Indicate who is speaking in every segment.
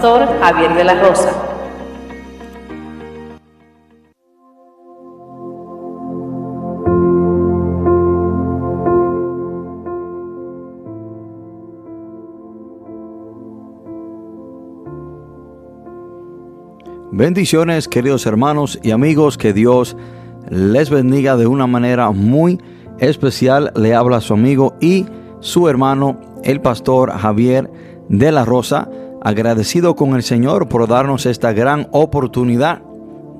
Speaker 1: Javier de la Rosa.
Speaker 2: Bendiciones queridos hermanos y amigos, que Dios les bendiga de una manera muy especial. Le habla su amigo y su hermano, el pastor Javier de la Rosa, agradecido con el Señor por darnos esta gran oportunidad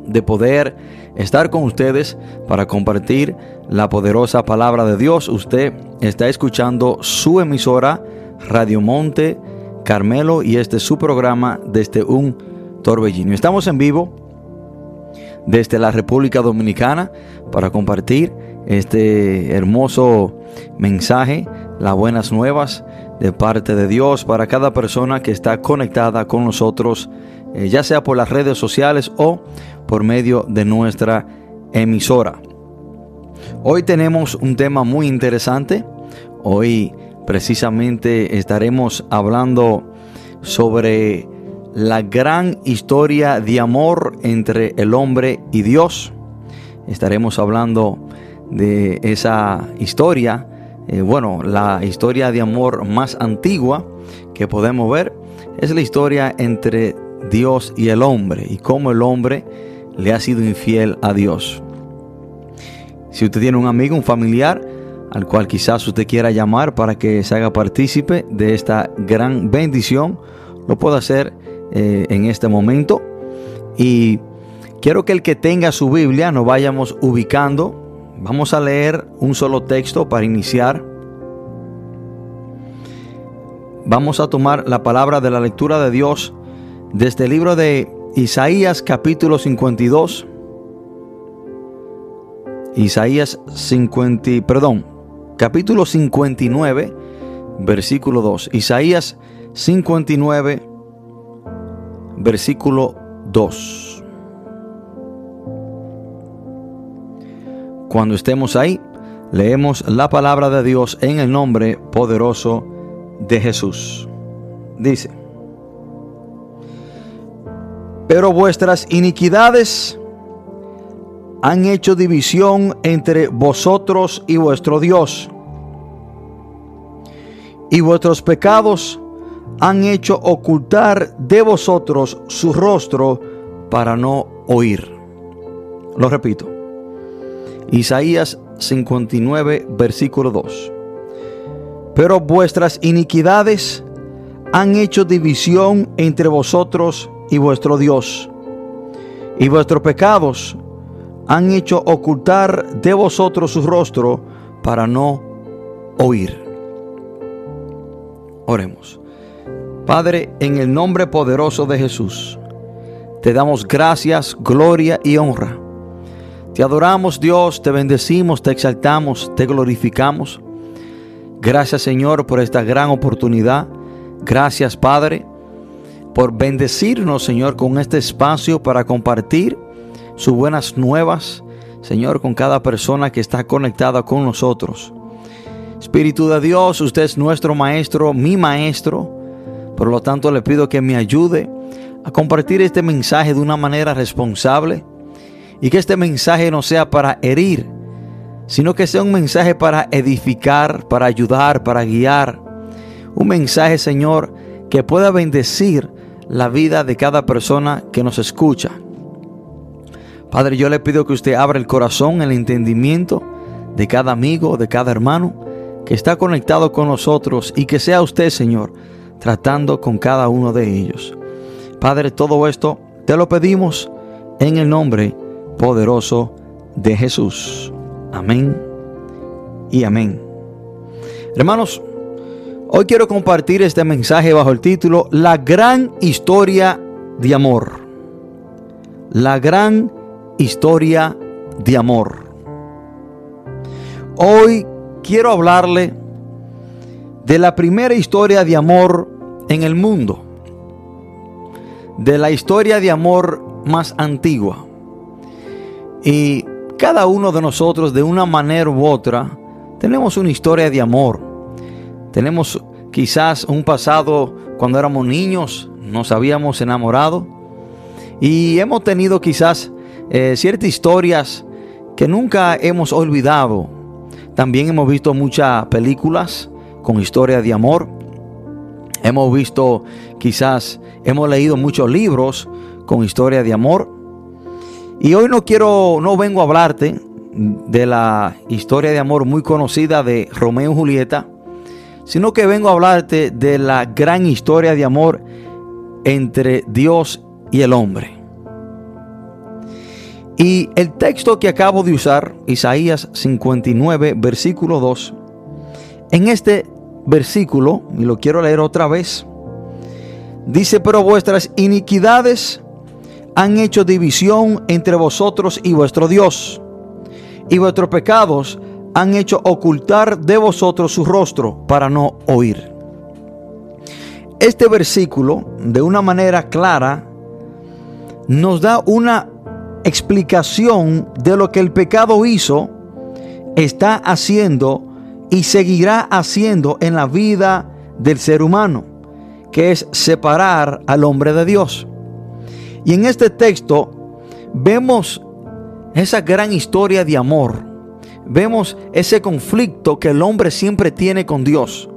Speaker 2: de poder estar con ustedes para compartir la poderosa palabra de Dios. Usted está escuchando su emisora Radio Monte Carmelo y este es su programa desde un Torbellino. Estamos en vivo desde la República Dominicana para compartir este hermoso mensaje, las buenas nuevas de parte de Dios para cada persona que está conectada con nosotros, eh, ya sea por las redes sociales o por medio de nuestra emisora. Hoy tenemos un tema muy interesante. Hoy precisamente estaremos hablando sobre la gran historia de amor entre el hombre y Dios. Estaremos hablando de esa historia, eh, bueno, la historia de amor más antigua que podemos ver es la historia entre Dios y el hombre y cómo el hombre le ha sido infiel a Dios. Si usted tiene un amigo, un familiar, al cual quizás usted quiera llamar para que se haga partícipe de esta gran bendición, lo puede hacer eh, en este momento. Y quiero que el que tenga su Biblia nos vayamos ubicando. Vamos a leer un solo texto para iniciar. Vamos a tomar la palabra de la lectura de Dios desde el libro de Isaías capítulo 52. Isaías 50, perdón, capítulo 59, versículo 2. Isaías 59, versículo 2. Cuando estemos ahí, leemos la palabra de Dios en el nombre poderoso de Jesús. Dice, pero vuestras iniquidades han hecho división entre vosotros y vuestro Dios, y vuestros pecados han hecho ocultar de vosotros su rostro para no oír. Lo repito. Isaías 59, versículo 2. Pero vuestras iniquidades han hecho división entre vosotros y vuestro Dios, y vuestros pecados han hecho ocultar de vosotros su rostro para no oír. Oremos. Padre, en el nombre poderoso de Jesús, te damos gracias, gloria y honra. Te adoramos Dios, te bendecimos, te exaltamos, te glorificamos. Gracias Señor por esta gran oportunidad. Gracias Padre por bendecirnos Señor con este espacio para compartir sus buenas nuevas. Señor, con cada persona que está conectada con nosotros. Espíritu de Dios, usted es nuestro maestro, mi maestro. Por lo tanto, le pido que me ayude a compartir este mensaje de una manera responsable y que este mensaje no sea para herir, sino que sea un mensaje para edificar, para ayudar, para guiar. Un mensaje, Señor, que pueda bendecir la vida de cada persona que nos escucha. Padre, yo le pido que usted abra el corazón, el entendimiento de cada amigo, de cada hermano que está conectado con nosotros y que sea usted, Señor, tratando con cada uno de ellos. Padre, todo esto te lo pedimos en el nombre poderoso de Jesús. Amén y amén. Hermanos, hoy quiero compartir este mensaje bajo el título La gran historia de amor. La gran historia de amor. Hoy quiero hablarle de la primera historia de amor en el mundo, de la historia de amor más antigua. Y cada uno de nosotros, de una manera u otra, tenemos una historia de amor. Tenemos quizás un pasado cuando éramos niños, nos habíamos enamorado y hemos tenido quizás eh, ciertas historias que nunca hemos olvidado. También hemos visto muchas películas con historias de amor. Hemos visto quizás, hemos leído muchos libros con historias de amor. Y hoy no quiero, no vengo a hablarte de la historia de amor muy conocida de Romeo y Julieta, sino que vengo a hablarte de la gran historia de amor entre Dios y el hombre. Y el texto que acabo de usar, Isaías 59, versículo 2, en este versículo, y lo quiero leer otra vez, dice, pero vuestras iniquidades han hecho división entre vosotros y vuestro Dios, y vuestros pecados han hecho ocultar de vosotros su rostro para no oír. Este versículo, de una manera clara, nos da una explicación de lo que el pecado hizo, está haciendo y seguirá haciendo en la vida del ser humano, que es separar al hombre de Dios. Y en este texto vemos esa gran historia de amor vemos ese conflicto que el hombre siempre tiene con Dios.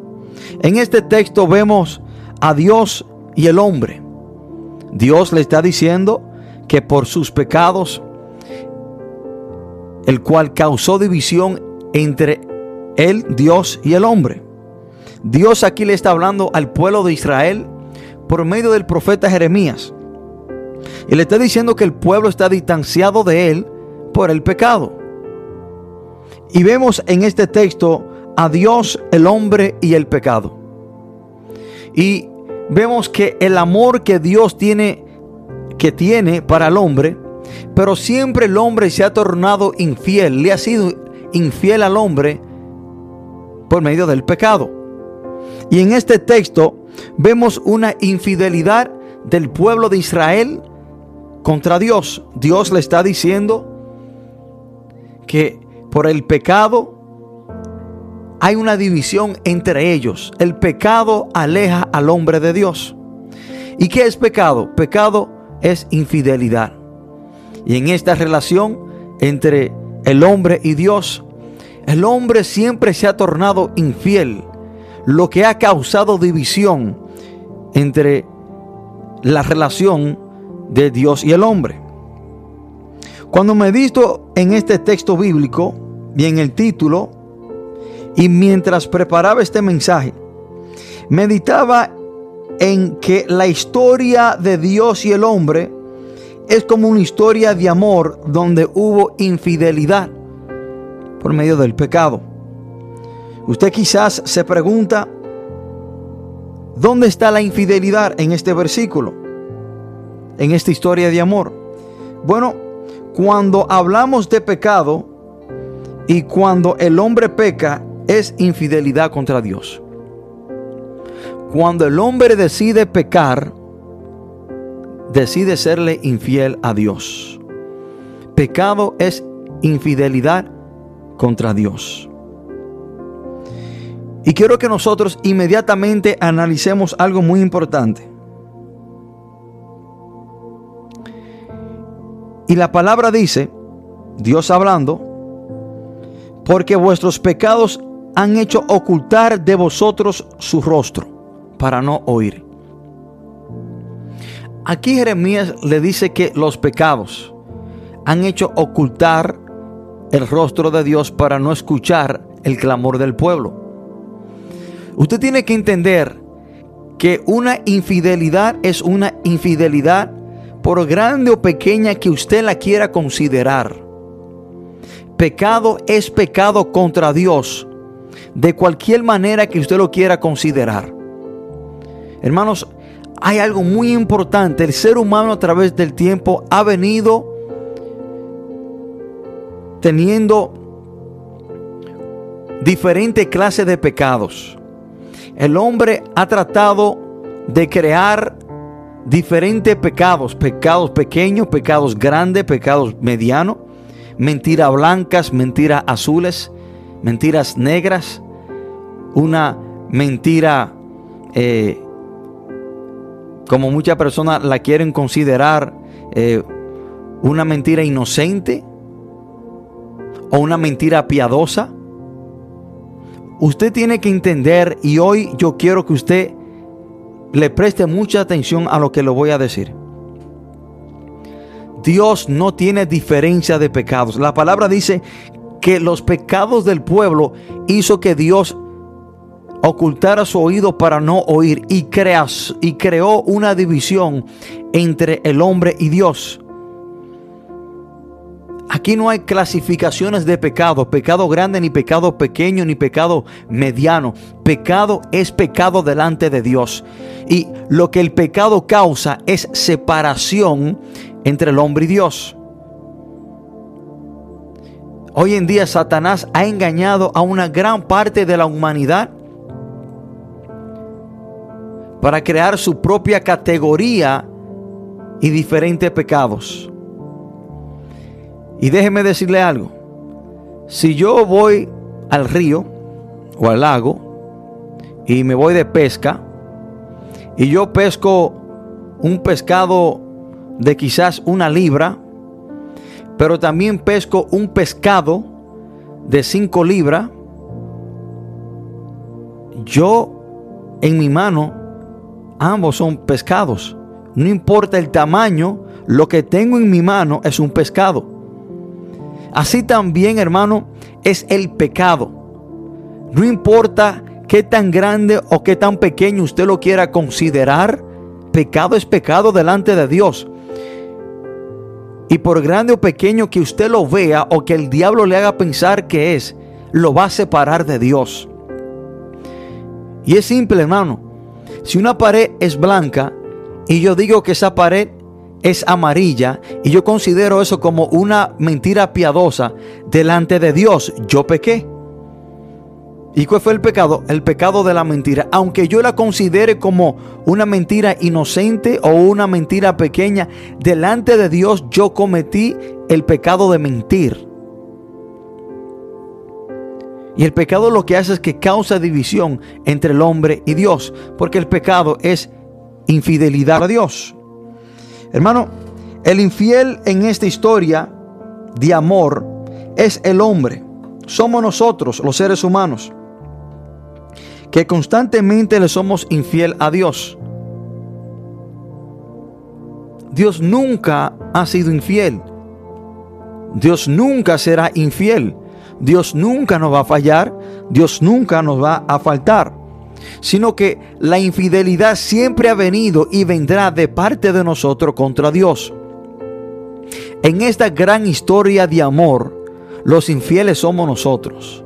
Speaker 2: En este texto vemos a Dios y el hombre. Dios le está diciendo que por sus pecados, el cual causó división entre él, Dios y el hombre. Dios aquí le está hablando al pueblo de Israel por medio del profeta Jeremías. Y le está diciendo que el pueblo está distanciado de él por el pecado. Y vemos en este texto a Dios, el hombre y el pecado. Y vemos que el amor que Dios tiene que tiene para el hombre, pero siempre el hombre se ha tornado infiel, le ha sido infiel al hombre por medio del pecado. Y en este texto vemos una infidelidad del pueblo de Israel contra Dios. Dios le está diciendo que por el pecado hay una división entre ellos. El pecado aleja al hombre de Dios. ¿Y qué es pecado? Pecado es infidelidad. Y en esta relación entre el hombre y Dios, el hombre siempre se ha tornado infiel, lo que ha causado división entre la relación de Dios y el hombre. Cuando me visto en este texto bíblico, y en el título, y mientras preparaba este mensaje, meditaba en que la historia de Dios y el hombre es como una historia de amor donde hubo infidelidad por medio del pecado. Usted quizás se pregunta, ¿dónde está la infidelidad en este versículo? En esta historia de amor. Bueno, cuando hablamos de pecado, y cuando el hombre peca es infidelidad contra Dios. Cuando el hombre decide pecar, decide serle infiel a Dios. Pecado es infidelidad contra Dios. Y quiero que nosotros inmediatamente analicemos algo muy importante. Y la palabra dice, Dios hablando, porque vuestros pecados han hecho ocultar de vosotros su rostro para no oír. Aquí Jeremías le dice que los pecados han hecho ocultar el rostro de Dios para no escuchar el clamor del pueblo. Usted tiene que entender que una infidelidad es una infidelidad por grande o pequeña que usted la quiera considerar. Pecado es pecado contra Dios, de cualquier manera que usted lo quiera considerar. Hermanos, hay algo muy importante. El ser humano a través del tiempo ha venido teniendo diferentes clases de pecados. El hombre ha tratado de crear diferentes pecados, pecados pequeños, pecados grandes, pecados medianos mentiras blancas, mentiras azules, mentiras negras, una mentira, eh, como muchas personas la quieren considerar eh, una mentira inocente o una mentira piadosa. Usted tiene que entender y hoy yo quiero que usted le preste mucha atención a lo que le voy a decir. Dios no tiene diferencia de pecados. La palabra dice que los pecados del pueblo hizo que Dios ocultara su oído para no oír y, y creó una división entre el hombre y Dios. Aquí no hay clasificaciones de pecado, pecado grande, ni pecado pequeño, ni pecado mediano. Pecado es pecado delante de Dios. Y lo que el pecado causa es separación entre el hombre y Dios. Hoy en día Satanás ha engañado a una gran parte de la humanidad para crear su propia categoría y diferentes pecados. Y déjeme decirle algo. Si yo voy al río o al lago y me voy de pesca y yo pesco un pescado de quizás una libra, pero también pesco un pescado de cinco libras, yo en mi mano, ambos son pescados. No importa el tamaño, lo que tengo en mi mano es un pescado. Así también, hermano, es el pecado. No importa qué tan grande o qué tan pequeño usted lo quiera considerar, pecado es pecado delante de Dios. Y por grande o pequeño que usted lo vea o que el diablo le haga pensar que es, lo va a separar de Dios. Y es simple, hermano. Si una pared es blanca y yo digo que esa pared es amarilla y yo considero eso como una mentira piadosa delante de Dios, yo pequé. ¿Y cuál fue el pecado? El pecado de la mentira. Aunque yo la considere como una mentira inocente o una mentira pequeña, delante de Dios yo cometí el pecado de mentir. Y el pecado lo que hace es que causa división entre el hombre y Dios, porque el pecado es infidelidad a Dios. Hermano, el infiel en esta historia de amor es el hombre. Somos nosotros, los seres humanos, que constantemente le somos infiel a Dios. Dios nunca ha sido infiel. Dios nunca será infiel. Dios nunca nos va a fallar. Dios nunca nos va a faltar sino que la infidelidad siempre ha venido y vendrá de parte de nosotros contra Dios. En esta gran historia de amor, los infieles somos nosotros.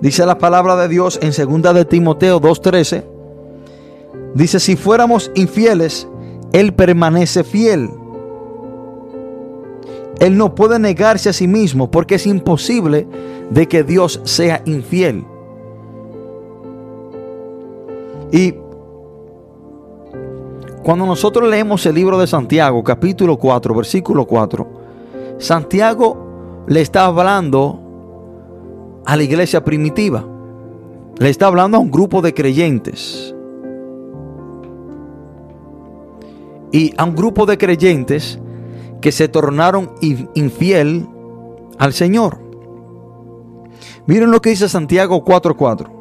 Speaker 2: Dice la palabra de Dios en 2 de Timoteo 2:13. Dice, si fuéramos infieles, Él permanece fiel. Él no puede negarse a sí mismo porque es imposible de que Dios sea infiel. Y cuando nosotros leemos el libro de Santiago, capítulo 4, versículo 4, Santiago le está hablando a la iglesia primitiva. Le está hablando a un grupo de creyentes. Y a un grupo de creyentes que se tornaron infiel al Señor. Miren lo que dice Santiago 4:4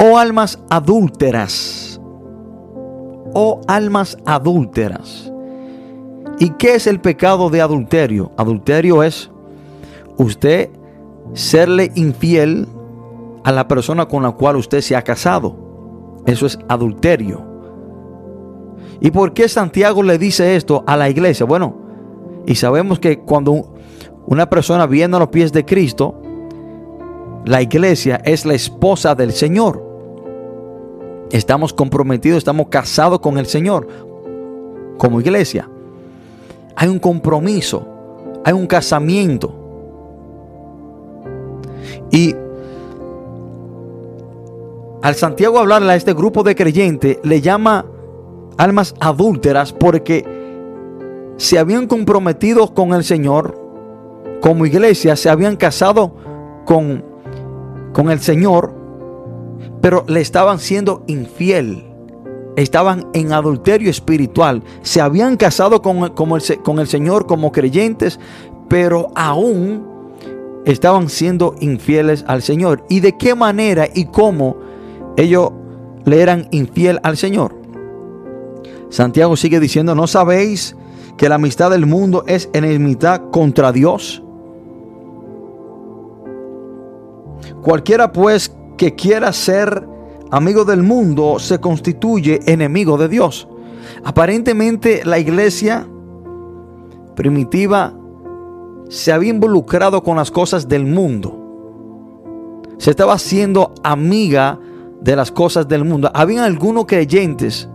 Speaker 2: oh almas adúlteras, oh almas adúlteras. ¿Y qué es el pecado de adulterio? Adulterio es usted serle infiel a la persona con la cual usted se ha casado. Eso es adulterio. ¿Y por qué Santiago le dice esto a la iglesia? Bueno, y sabemos que cuando una persona viene a los pies de Cristo, la iglesia es la esposa del Señor. Estamos comprometidos, estamos casados con el Señor como iglesia. Hay un compromiso, hay un casamiento. Y al Santiago hablarle a este grupo de creyentes, le llama almas adúlteras porque se habían comprometido con el Señor, como iglesia, se habían casado con, con el Señor, pero le estaban siendo infiel estaban en adulterio espiritual, se habían casado con, el, el Señor como creyentes, pero aún estaban siendo infieles al Señor. ¿Y de qué manera y cómo ellos le eran infiel al Señor? Santiago sigue diciendo, ¿no sabéis que la amistad del mundo es enemistad contra Dios? Cualquiera pues que quiera ser amigo del mundo se constituye enemigo de Dios. Aparentemente la iglesia primitiva se había involucrado con las cosas del mundo. Se estaba haciendo amiga de las cosas del mundo. Habían algunos creyentes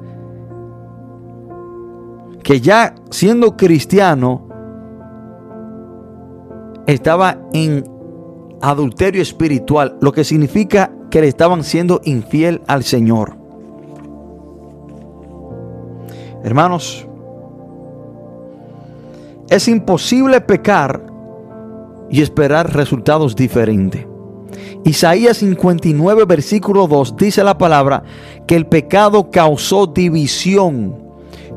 Speaker 2: que ya siendo cristiano estaba en adulterio espiritual, lo que significa que le estaban siendo infiel al Señor. Hermanos, es imposible pecar y esperar resultados diferentes. Isaías 59, versículo 2 dice la palabra que el pecado causó división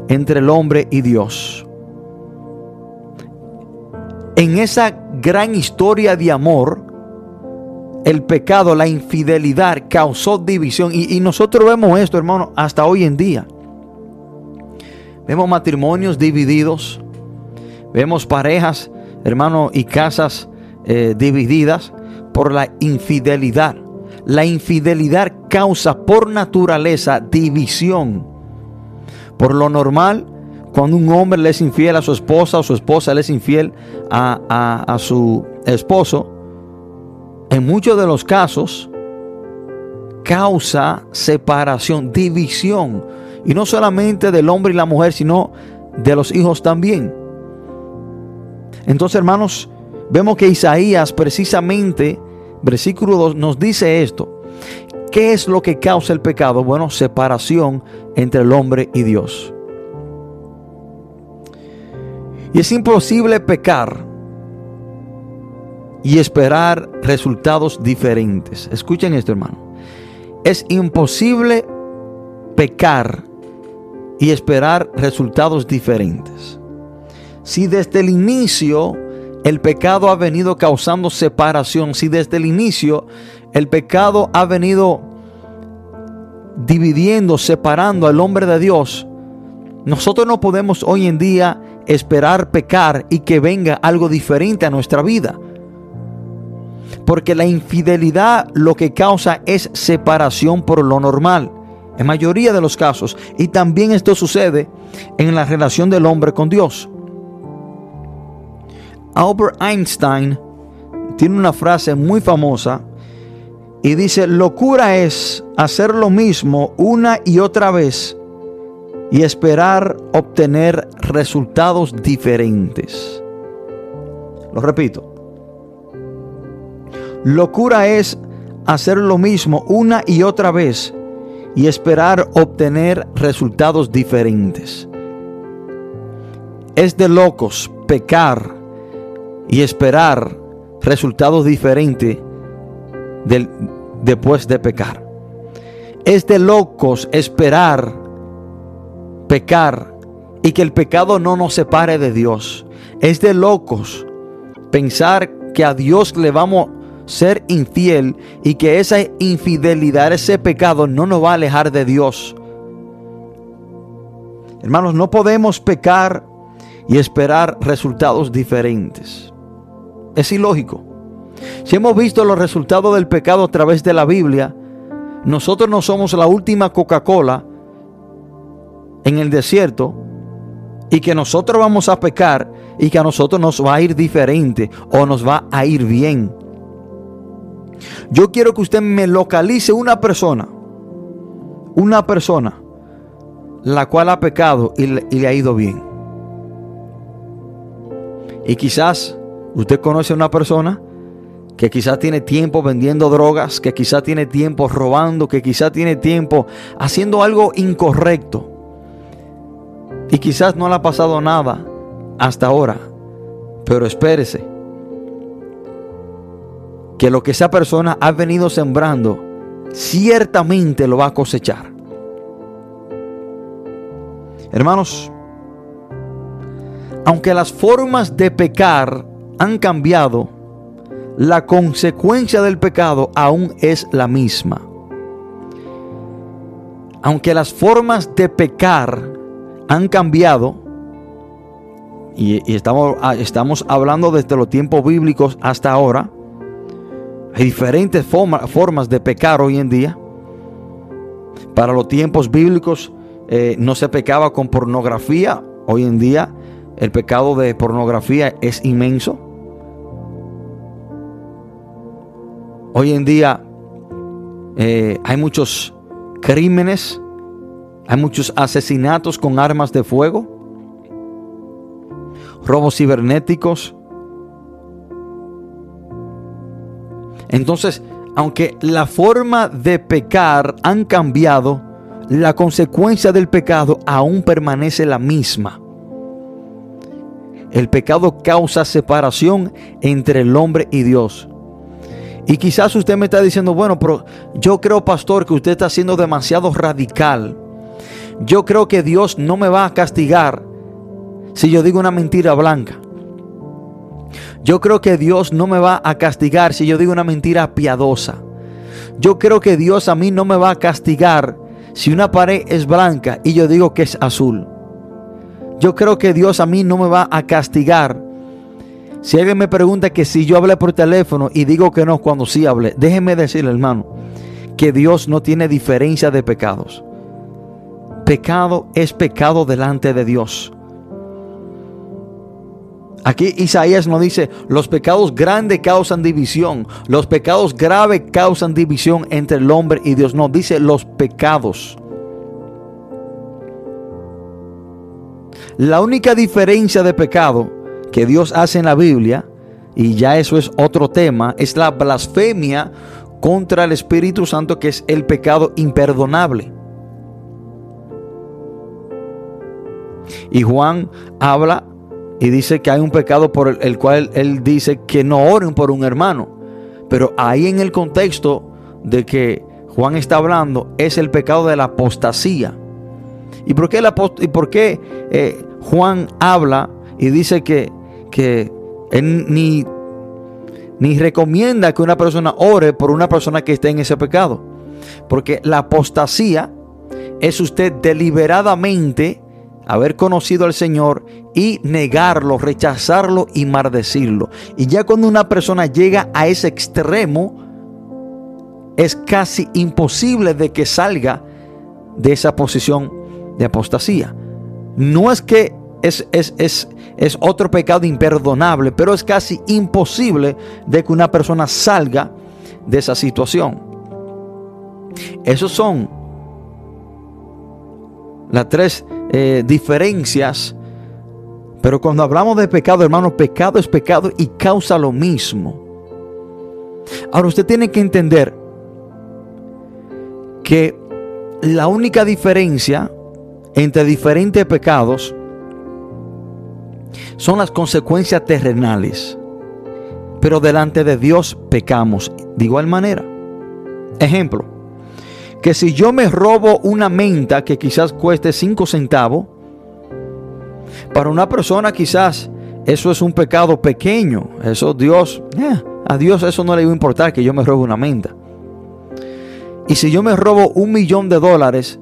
Speaker 2: entre el hombre y Dios. En esa gran historia de amor, el pecado, la infidelidad causó división. Y, nosotros vemos esto, hermano, hasta hoy en día. Vemos matrimonios divididos. Vemos parejas, hermano, y casas eh, divididas por la infidelidad. La infidelidad causa por naturaleza división. Por lo normal, cuando un hombre le es infiel a su esposa o su esposa le es infiel a, a su esposo, en muchos de los casos causa separación, división. Y no solamente del hombre y la mujer, sino de los hijos también. Entonces, hermanos, vemos que Isaías precisamente, versículo 2, nos dice esto. ¿Qué es lo que causa el pecado? Bueno, separación entre el hombre y Dios. Y es imposible pecar y esperar resultados diferentes. Escuchen esto, hermano. Es imposible pecar y esperar resultados diferentes. Si desde el inicio el pecado ha venido causando separación, si desde el inicio el pecado ha venido dividiendo, separando al hombre de Dios, nosotros no podemos hoy en día esperar pecar y que venga algo diferente a nuestra vida. Porque la infidelidad lo que causa es separación por lo normal, en mayoría de los casos. Y también esto sucede en la relación del hombre con Dios. Albert Einstein tiene una frase muy famosa y dice, locura es hacer lo mismo una y otra vez y esperar obtener resultados diferentes. Lo repito. Locura es hacer lo mismo una y otra vez y esperar obtener resultados diferentes. Es de locos pecar y esperar resultados diferentes después de pecar. Es de locos esperar pecar y que el pecado no nos separe de Dios. Es de locos pensar que a Dios le vamos ser infiel y que esa infidelidad, ese pecado no nos va a alejar de Dios. Hermanos, no podemos pecar y esperar resultados diferentes. Es ilógico. Si hemos visto los resultados del pecado a través de la Biblia, nosotros no somos la última Coca-Cola en el desierto y que nosotros vamos a pecar y que a nosotros nos va a ir diferente o nos va a ir bien. Yo quiero que usted me localice una persona, una persona, la cual ha pecado y le, ha ido bien. Y quizás usted conoce a una persona que quizás tiene tiempo vendiendo drogas, que quizás tiene tiempo robando, que quizás tiene tiempo haciendo algo incorrecto. Y quizás no le ha pasado nada hasta ahora. Pero espérese. Que lo que esa persona ha venido sembrando, ciertamente lo va a cosechar. Hermanos, aunque las formas de pecar han cambiado, la consecuencia del pecado aún es la misma. Aunque las formas de pecar han cambiado, y, estamos, ah, estamos hablando desde los tiempos bíblicos hasta ahora, hay diferentes formas de pecar hoy en día. Para los tiempos bíblicos eh, no se pecaba con pornografía. Hoy en día el pecado de pornografía es inmenso. Hoy en día eh, hay muchos crímenes, hay muchos asesinatos con armas de fuego, robos cibernéticos. Entonces, aunque la forma de pecar han cambiado, la consecuencia del pecado aún permanece la misma. El pecado causa separación entre el hombre y Dios. Y quizás usted me está diciendo, bueno, pero yo creo, pastor, que usted está siendo demasiado radical. Yo creo que Dios no me va a castigar si yo digo una mentira blanca. Yo creo que Dios no me va a castigar si yo digo una mentira piadosa. Yo creo que Dios a mí no me va a castigar si una pared es blanca y yo digo que es azul. Yo creo que Dios a mí no me va a castigar si alguien me pregunta que si yo hablé por teléfono y digo que no cuando sí hablé, déjeme decirle, hermano, que Dios no tiene diferencia de pecados. Pecado es pecado delante de Dios. Aquí Isaías nos dice, los pecados grandes causan división, los pecados graves causan división entre el hombre y Dios. No, dice los pecados. La única diferencia de pecado que Dios hace en la Biblia, y ya eso es otro tema, es la blasfemia contra el Espíritu Santo, que es el pecado imperdonable. Y Juan habla y dice que hay un pecado por el cual él dice que no oren por un hermano. Pero ahí en el contexto de que Juan está hablando es el pecado de la apostasía. ¿Y por qué, la, y por qué eh, Juan habla y dice que que él ni, ni recomienda que una persona ore por una persona que esté en ese pecado. Porque la apostasía es usted deliberadamente haber conocido al Señor y negarlo, rechazarlo y maldecirlo. Y ya cuando una persona llega a ese extremo, es casi imposible de que salga de esa posición de apostasía. No es que es, es, es, es otro pecado imperdonable, pero es casi imposible de que una persona salga de esa situación. Esos son las tres eh, diferencias. Pero cuando hablamos de pecado, hermano, pecado es pecado y causa lo mismo. Ahora usted tiene que entender que la única diferencia entre diferentes pecados son las consecuencias terrenales. Pero delante de Dios pecamos de igual manera. Ejemplo, que si yo me robo una menta que quizás cueste 5 centavos, para una persona quizás eso es un pecado pequeño. Eso Dios, eh, a Dios eso no le va a importar que yo me robe una menta. Y si yo me robo un millón de dólares,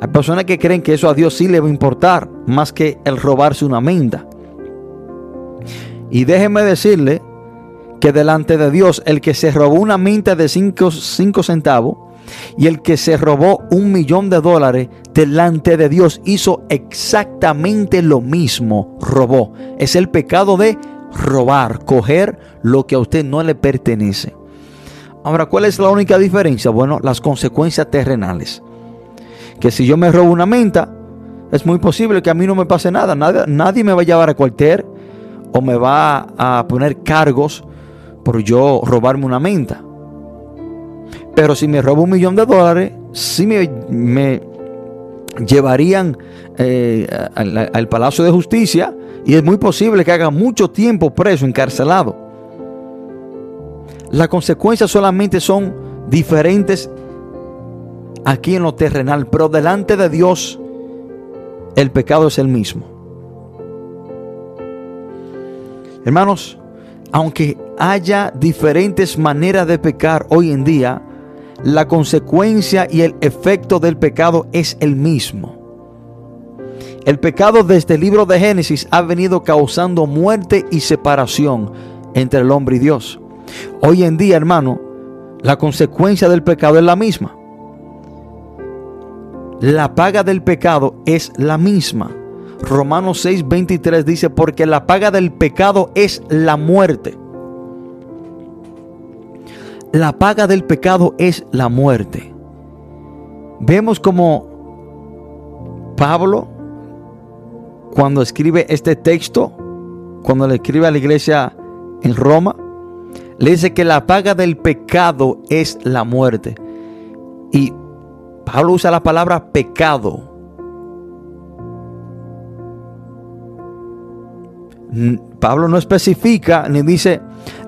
Speaker 2: hay personas que creen que eso a Dios sí le va a importar más que el robarse una menta. Y déjeme decirle que delante de Dios, el que se robó una minta de 5 centavos y el que se robó un millón de dólares, delante de Dios hizo exactamente lo mismo, robó. Es el pecado de robar, coger lo que a usted no le pertenece. Ahora, ¿cuál es la única diferencia? Bueno, las consecuencias terrenales. Que si yo me robo una menta, es muy posible que a mí no me pase nada. Nadie, me va a llevar a cualquier o me va a poner cargos por yo robarme una menta. Pero si me robo un millón de dólares, sí me, llevarían eh, al, al, Palacio de Justicia y es muy posible que haga mucho tiempo preso, encarcelado. Las consecuencias solamente son diferentes aquí en lo terrenal, pero delante de Dios el pecado es el mismo. Hermanos, aunque haya diferentes maneras de pecar hoy en día, la consecuencia y el efecto del pecado es el mismo. El pecado desde el libro de Génesis ha venido causando muerte y separación entre el hombre y Dios. Hoy en día, hermano, la consecuencia del pecado es la misma. La paga del pecado es la misma. Romanos 6, 23 dice, porque la paga del pecado es la muerte. La paga del pecado es la muerte. Vemos como Pablo, cuando escribe este texto, cuando le escribe a la iglesia en Roma, le dice que la paga del pecado es la muerte. Y Pablo usa la palabra pecado. Pablo no especifica ni dice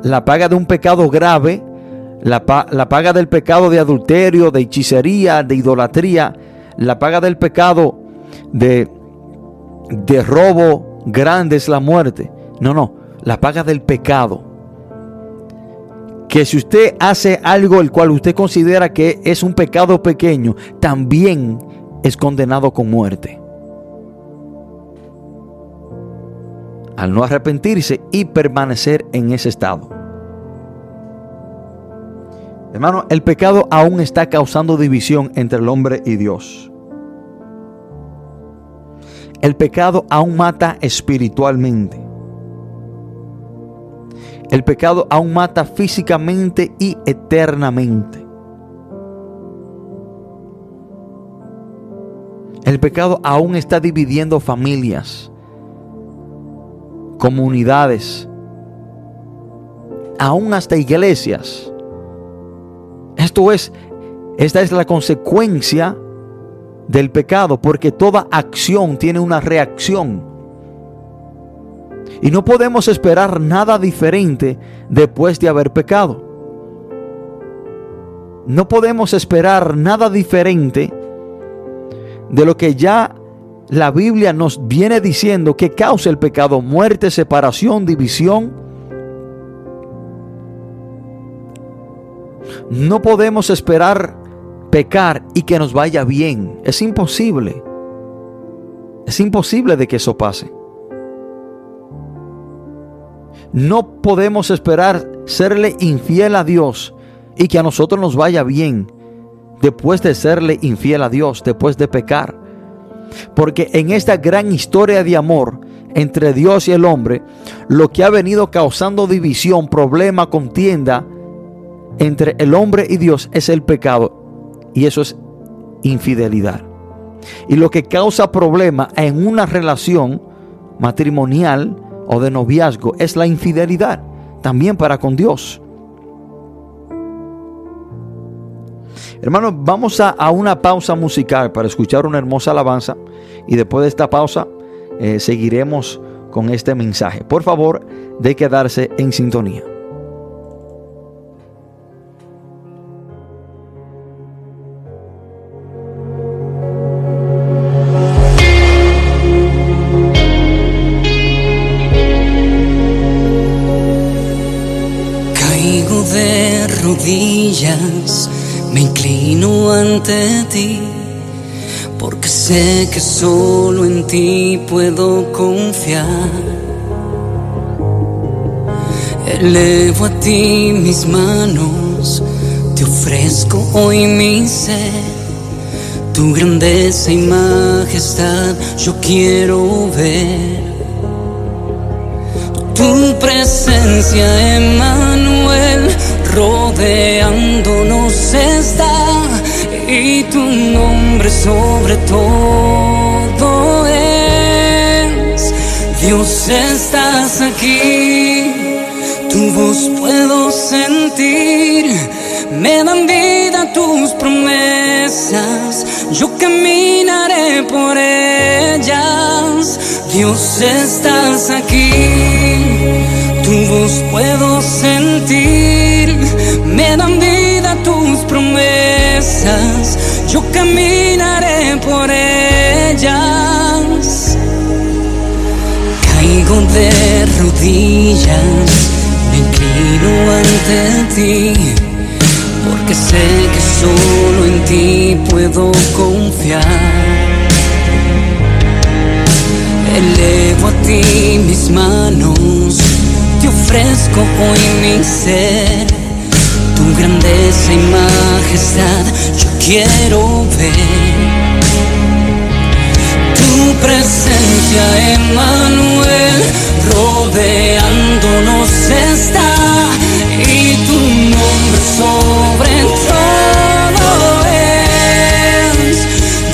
Speaker 2: la paga de un pecado grave, la, paga del pecado de adulterio, de hechicería, de idolatría, la paga del pecado de, de robo grande es la muerte. No, no, la paga del pecado. Que si usted hace algo el cual usted considera que es un pecado pequeño, también es condenado con muerte. al no arrepentirse y permanecer en ese estado. Hermano, el pecado aún está causando división entre el hombre y Dios. El pecado aún mata espiritualmente. El pecado aún mata físicamente y eternamente. El pecado aún está dividiendo familias comunidades, aún hasta iglesias. Esto es, esta es la consecuencia del pecado, porque toda acción tiene una reacción. Y no podemos esperar nada diferente después de haber pecado. No podemos esperar nada diferente de lo que ya la Biblia nos viene diciendo que causa el pecado muerte, separación, división. No podemos esperar pecar y que nos vaya bien. Es imposible. Es imposible de que eso pase. No podemos esperar serle infiel a Dios y que a nosotros nos vaya bien después de serle infiel a Dios, después de pecar. Porque en esta gran historia de amor entre Dios y el hombre, lo que ha venido causando división, problema, contienda entre el hombre y Dios es el pecado. Y eso es infidelidad. Y lo que causa problema en una relación matrimonial o de noviazgo es la infidelidad, también para con Dios. Hermanos, vamos a, una pausa musical para escuchar una hermosa alabanza y después de esta pausa eh, seguiremos con este mensaje. Por favor, de quedarse en sintonía.
Speaker 1: Me inclino ante ti, porque sé que solo en ti puedo confiar. Elevo a ti mis manos, te ofrezco hoy mi ser. Tu grandeza y majestad yo quiero ver. Tu presencia, Emmanuel rodeándonos está y tu nombre sobre todo es. Dios estás aquí, tu voz puedo sentir, me dan vida tus promesas, yo caminaré por ellas. Dios estás aquí, tu voz puedo sentir me dan vida tus promesas, yo caminaré por ellas. de rodillas, me inclino ante ti, porque sé que solo en ti puedo confiar. Elevo a ti mis manos, te ofrezco hoy mi ser, tu grandeza y majestad yo quiero ver tu presencia, Emanuel, rodeándonos está y tu nombre sobre todo es.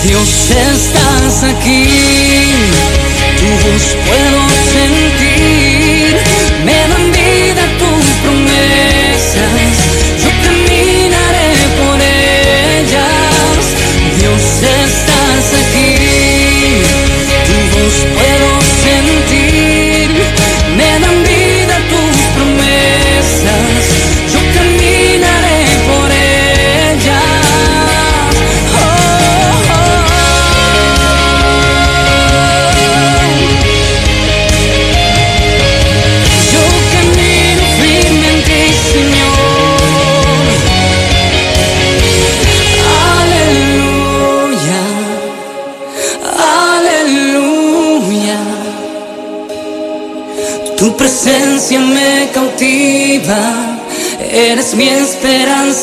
Speaker 1: Dios, estás aquí, tu voz puedo sentir,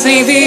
Speaker 1: esperanza y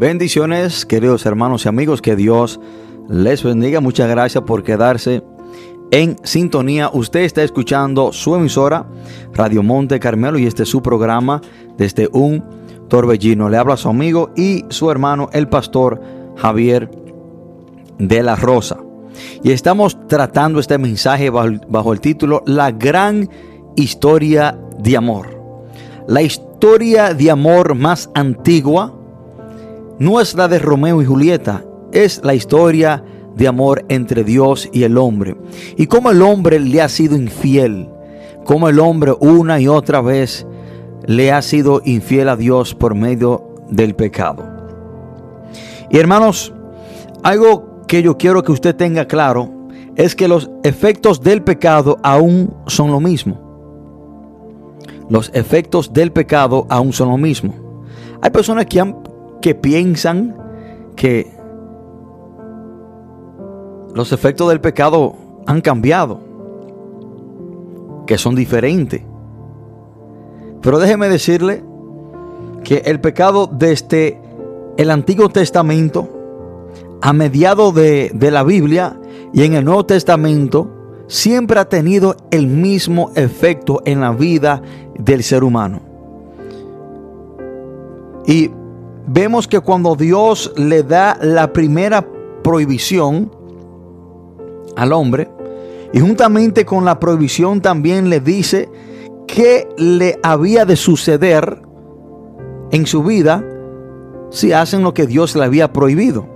Speaker 2: Bendiciones, queridos hermanos y amigos, que Dios les bendiga. Muchas gracias por quedarse en sintonía. Usted está escuchando su emisora Radio Monte Carmelo y este es su programa desde un torbellino. Le habla su amigo y su hermano, el pastor Javier de la Rosa. Y estamos tratando este mensaje bajo, bajo el título La gran historia de amor. La historia de amor más antigua no es la de Romeo y Julieta, es la historia de amor entre Dios y el hombre. Y cómo el hombre le ha sido infiel, cómo el hombre una y otra vez le ha sido infiel a Dios por medio del pecado. Y hermanos, algo que yo quiero que usted tenga claro es que los efectos del pecado aún son lo mismo. Los efectos del pecado aún son lo mismo. Hay personas que han que piensan que los efectos del pecado han cambiado, que son diferentes. Pero déjeme decirle que el pecado desde el Antiguo Testamento, a mediado de, de la Biblia y en el Nuevo Testamento, siempre ha tenido el mismo efecto en la vida del ser humano. Y vemos que cuando Dios le da la primera prohibición al hombre, y juntamente con la prohibición también le dice qué le había de suceder en su vida si hacen lo que Dios le había prohibido.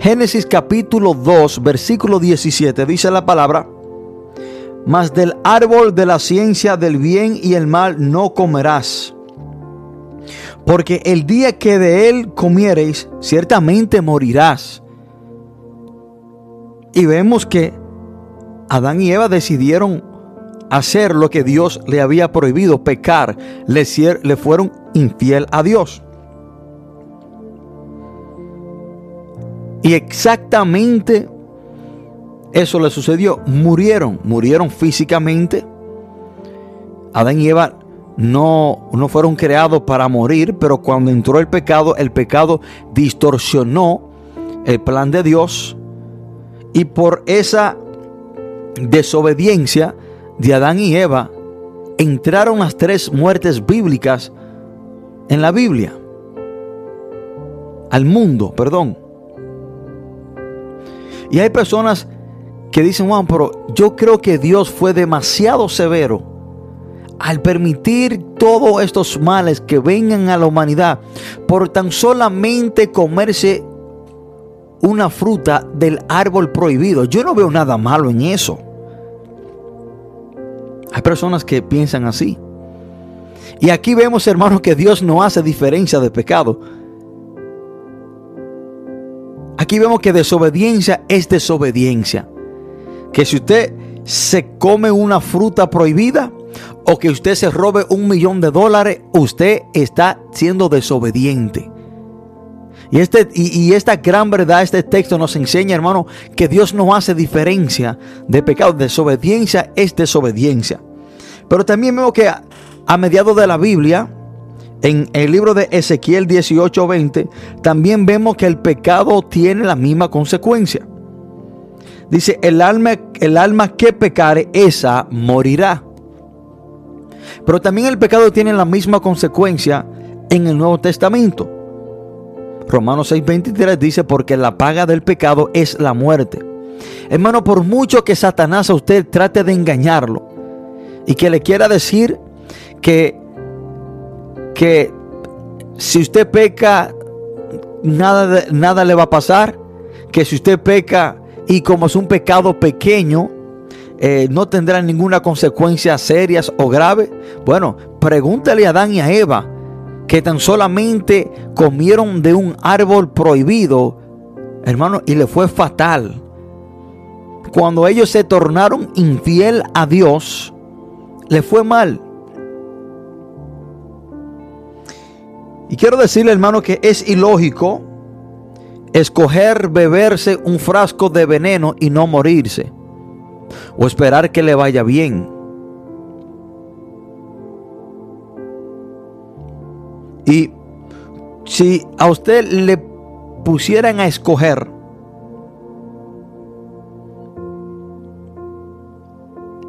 Speaker 2: Génesis capítulo 2, versículo 17 dice la palabra, mas del árbol de la ciencia del bien y el mal no comerás. Porque el día que de él comiereis, ciertamente morirás. Y vemos que Adán y Eva decidieron hacer lo que Dios le había prohibido, pecar, le, le fueron infiel a Dios. Y exactamente eso le sucedió. Murieron, murieron físicamente. Adán y Eva no, no fueron creados para morir, pero cuando entró el pecado, el pecado distorsionó el plan de Dios. Y por esa desobediencia de Adán y Eva, entraron las tres muertes bíblicas en la Biblia. Al mundo, perdón. Y hay personas que dicen, Juan, pero yo creo que Dios fue demasiado severo al permitir todos estos males que vengan a la humanidad por tan solamente comerse una fruta del árbol prohibido. Yo no veo nada malo en eso. Hay personas que piensan así. Y aquí vemos, hermanos, que Dios no hace diferencia de pecado. Aquí vemos que desobediencia es desobediencia. Que si usted se come una fruta prohibida o que usted se robe un millón de dólares, usted está siendo desobediente. Y, este, y, esta gran verdad, este texto nos enseña, hermano, que Dios no hace diferencia de pecado. Desobediencia es desobediencia. Pero también vemos que a, a mediados de la Biblia, en el libro de Ezequiel 18:20 también vemos que el pecado tiene la misma consecuencia. Dice, el alma, el alma que pecare, esa morirá. Pero también el pecado tiene la misma consecuencia en el Nuevo Testamento. Romanos 6:23 dice, porque la paga del pecado es la muerte. Hermano, por mucho que Satanás a usted trate de engañarlo y que le quiera decir que que si usted peca, nada, nada le va a pasar. Que si usted peca y como es un pecado pequeño, eh, no tendrá ninguna consecuencia serias o grave. Bueno, pregúntale a Adán y a Eva que tan solamente comieron de un árbol prohibido, hermano, y le fue fatal. Cuando ellos se tornaron infiel a Dios, le fue mal. Y quiero decirle, hermano, que es ilógico escoger beberse un frasco de veneno y no morirse. O esperar que le vaya bien. Y si a usted le pusieran a escoger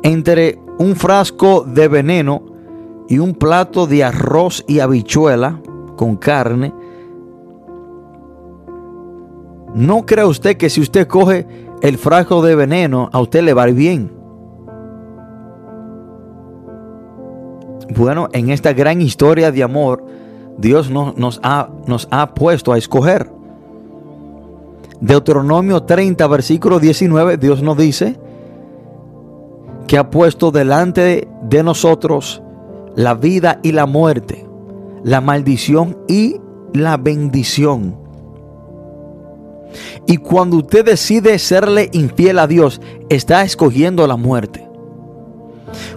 Speaker 2: entre un frasco de veneno y un plato de arroz y habichuela, con carne. ¿No cree usted que si usted coge el frasco de veneno, a usted le va a ir bien? Bueno, en esta gran historia de amor, Dios nos, ha, nos ha puesto a escoger. Deuteronomio 30, versículo 19, Dios nos dice que ha puesto delante de nosotros la vida y la muerte la maldición y la bendición. Y cuando usted decide serle infiel a Dios, está escogiendo la muerte.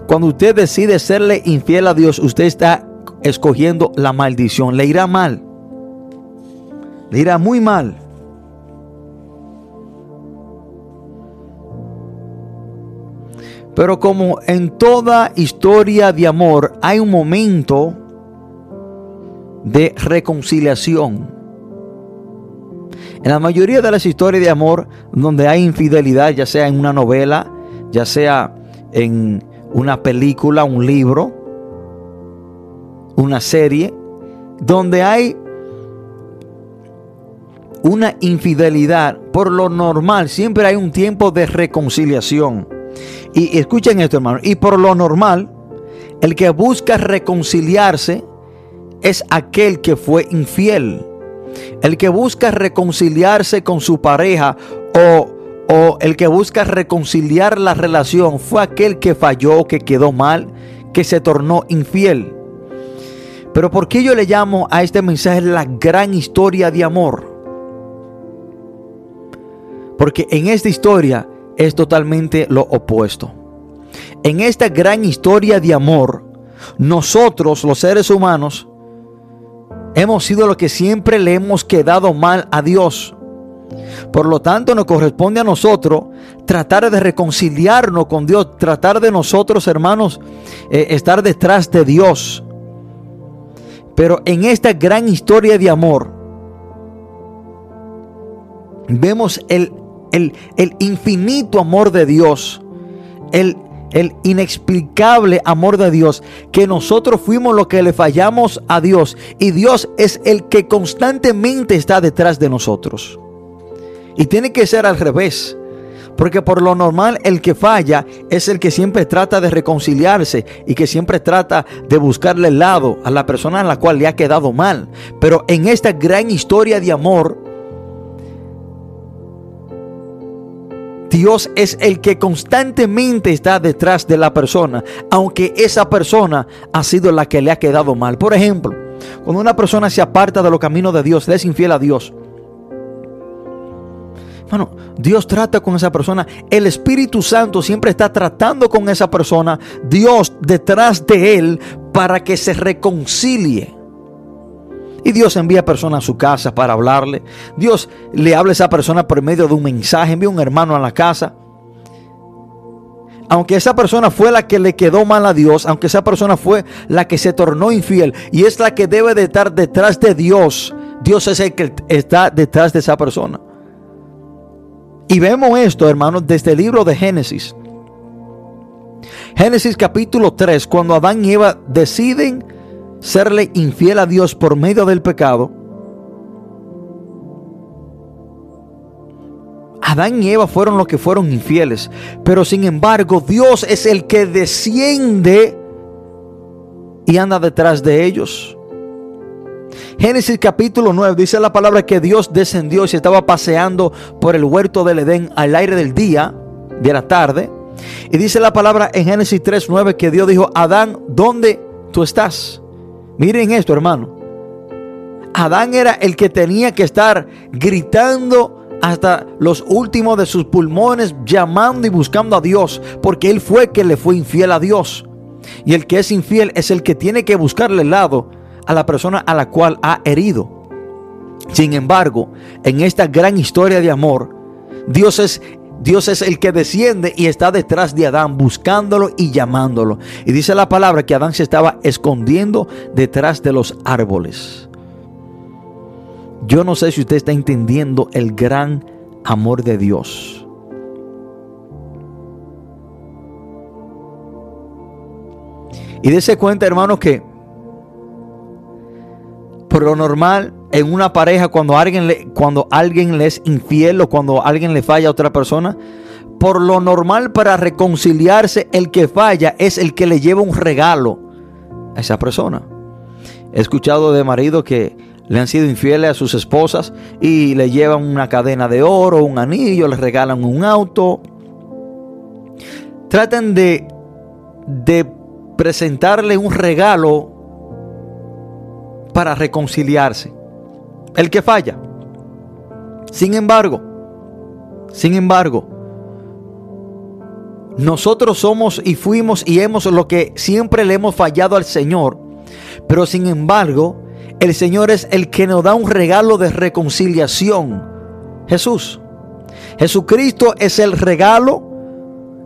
Speaker 2: Cuando usted decide serle infiel a Dios, usted está escogiendo la maldición. Le irá mal. Le irá muy mal. Pero como en toda historia de amor hay un momento de reconciliación. En la mayoría de las historias de amor donde hay infidelidad, ya sea en una novela, ya sea en una película, un libro, una serie, donde hay una infidelidad, por lo normal siempre hay un tiempo de reconciliación. Y escuchen esto, hermano, y por lo normal, el que busca reconciliarse es aquel que fue infiel. El que busca reconciliarse con su pareja o, o el que busca reconciliar la relación fue aquel que falló, que quedó mal, que se tornó infiel. Pero ¿por qué yo le llamo a este mensaje la gran historia de amor? Porque en esta historia es totalmente lo opuesto. En esta gran historia de amor, nosotros los seres humanos hemos sido los que siempre le hemos quedado mal a Dios. Por lo tanto, nos corresponde a nosotros tratar de reconciliarnos con Dios, tratar de nosotros, hermanos, eh, estar detrás de Dios. Pero en esta gran historia de amor, vemos el, el, el infinito amor de Dios, el, el inexplicable amor de Dios, que nosotros fuimos los que le fallamos a Dios y Dios es el que constantemente está detrás de nosotros. Y tiene que ser al revés. Porque por lo normal el que falla es el que siempre trata de reconciliarse y que siempre trata de buscarle el lado a la persona a la cual le ha quedado mal. Pero en esta gran historia de amor, Dios es el que constantemente está detrás de la persona, aunque esa persona ha sido la que le ha quedado mal. Por ejemplo, cuando una persona se aparta de los caminos de Dios, le es infiel a Dios, bueno, Dios trata con esa persona. El Espíritu Santo siempre está tratando con esa persona. Dios detrás de él para que se reconcilie. Y Dios envía personas a su casa para hablarle. Dios le habla a esa persona por medio de un mensaje. Envía un hermano a la casa. Aunque esa persona fue la que le quedó mal a Dios, aunque esa persona fue la que se tornó infiel y es la que debe de estar detrás de Dios, Dios es el que está detrás de esa persona. Y vemos esto, hermanos, desde el libro de Génesis. Génesis capítulo 3, cuando Adán y Eva deciden serle infiel a Dios por medio del pecado. Adán y Eva fueron los que fueron infieles, pero sin embargo Dios es el que desciende y anda detrás de ellos. Génesis capítulo 9 dice la palabra que Dios descendió y se estaba paseando por el huerto del Edén al aire del día, de la tarde. Y dice la palabra en Génesis 3:9 que Dios dijo, Adán, ¿dónde tú estás? Miren esto, hermano. Adán era el que tenía que estar gritando hasta los últimos de sus pulmones, llamando y buscando a Dios, porque él fue que le fue infiel a Dios. Y el que es infiel es el que tiene que buscarle el lado a la persona a la cual ha herido. Sin embargo, en esta gran historia de amor, Dios es Dios es el que desciende y está detrás de Adán buscándolo y llamándolo. Y dice la palabra que Adán se estaba escondiendo detrás de los árboles. Yo no sé si usted está entendiendo el gran amor de Dios. Y dése cuenta, hermano, que por lo normal, en una pareja, cuando alguien, le, cuando alguien le es infiel o cuando alguien le falla a otra persona, por lo normal para reconciliarse, el que falla es el que le lleva un regalo a esa persona. He escuchado de maridos que le han sido infieles a sus esposas y le llevan una cadena de oro, un anillo, le regalan un auto. Traten de, de presentarle un regalo para reconciliarse. El que falla. Sin embargo, sin embargo, nosotros somos y fuimos y hemos lo que siempre le hemos fallado al Señor. Pero sin embargo, el Señor es el que nos da un regalo de reconciliación. Jesús. Jesucristo es el regalo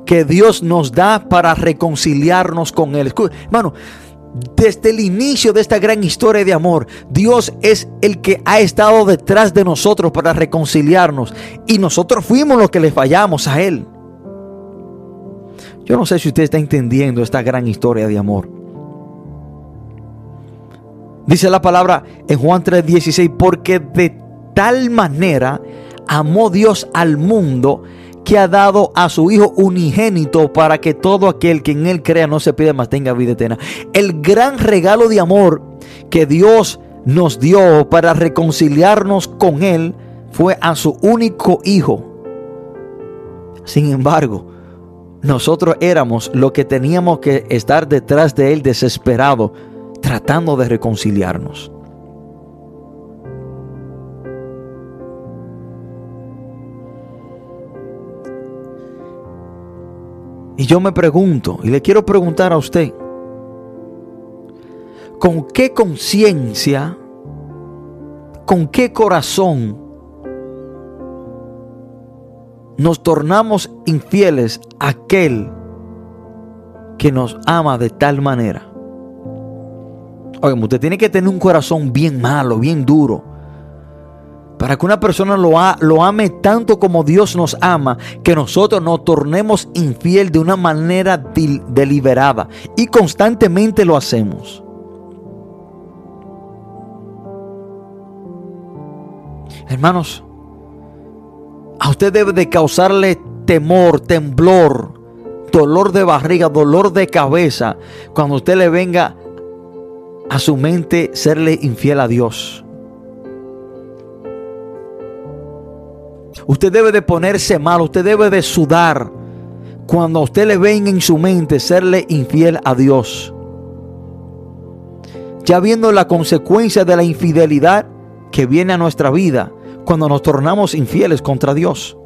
Speaker 2: que Dios nos da para reconciliarnos con Él. Hermano, desde el inicio de esta gran historia de amor, Dios es el que ha estado detrás de nosotros para reconciliarnos. Y nosotros fuimos los que le fallamos a Él. Yo no sé si usted está entendiendo esta gran historia de amor. Dice la palabra en Juan 3:16, porque de tal manera amó Dios al mundo que ha dado a su Hijo unigénito para que todo aquel que en Él crea no se pida más tenga vida eterna. El gran regalo de amor que Dios nos dio para reconciliarnos con Él fue a su único Hijo. Sin embargo, nosotros éramos lo que teníamos que estar detrás de Él desesperado, tratando de reconciliarnos. Y yo me pregunto, y le quiero preguntar a usted, ¿con qué conciencia, con qué corazón nos tornamos infieles a aquel que nos ama de tal manera? Oigan, usted tiene que tener un corazón bien malo, bien duro para que una persona lo, ame tanto como Dios nos ama, que nosotros nos tornemos infiel de una manera deliberada y constantemente lo hacemos. Hermanos, a usted debe de causarle temor, temblor, dolor de barriga, dolor de cabeza, cuando usted le venga a su mente serle infiel a Dios. Usted debe de ponerse mal, usted debe de sudar cuando a usted le venga en su mente serle infiel a Dios. Ya viendo la consecuencia de la infidelidad que viene a nuestra vida cuando nos tornamos infieles contra Dios.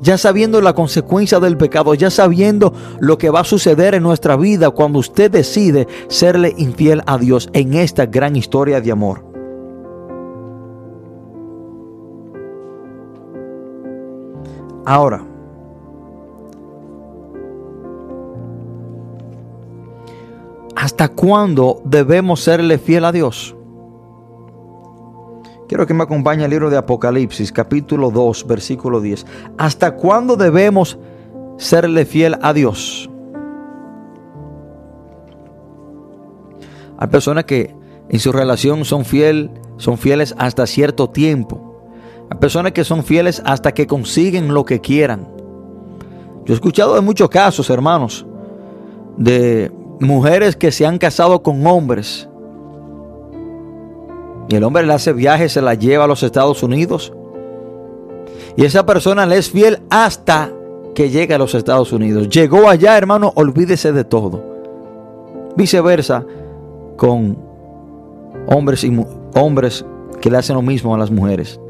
Speaker 2: Ya sabiendo la consecuencia del pecado, ya sabiendo lo que va a suceder en nuestra vida cuando usted decide serle infiel a Dios en esta gran historia de amor. Ahora, ¿hasta cuándo debemos serle fiel a Dios? Quiero que me acompañe el libro de Apocalipsis, capítulo 2, versículo 10. ¿Hasta cuándo debemos serle fiel a Dios? Hay personas que en su relación son fiel, son fieles hasta cierto tiempo. Hay personas que son fieles hasta que consiguen lo que quieran. Yo he escuchado de muchos casos, hermanos, de mujeres que se han casado con hombres. Y el hombre le hace viajes, se la lleva a los Estados Unidos. Y esa persona le es fiel hasta que llega a los Estados Unidos. Llegó allá, hermano, olvídese de todo. Viceversa con hombres y hombres que le hacen lo mismo a las mujeres.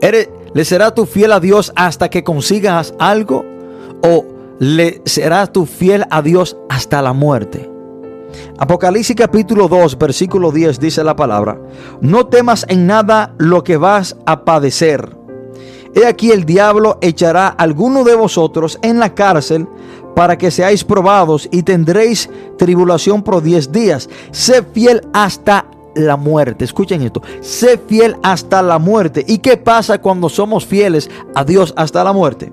Speaker 2: ¿Le serás tú fiel a Dios hasta que consigas algo? ¿O le serás tú fiel a Dios hasta la muerte? Apocalipsis capítulo 2, versículo 10 dice la palabra, no temas en nada lo que vas a padecer. He aquí el diablo echará a alguno de vosotros en la cárcel para que seáis probados y tendréis tribulación por diez días. Sé fiel hasta la muerte. Escuchen esto. Sé fiel hasta la muerte. ¿Y qué pasa cuando somos fieles a Dios hasta la muerte?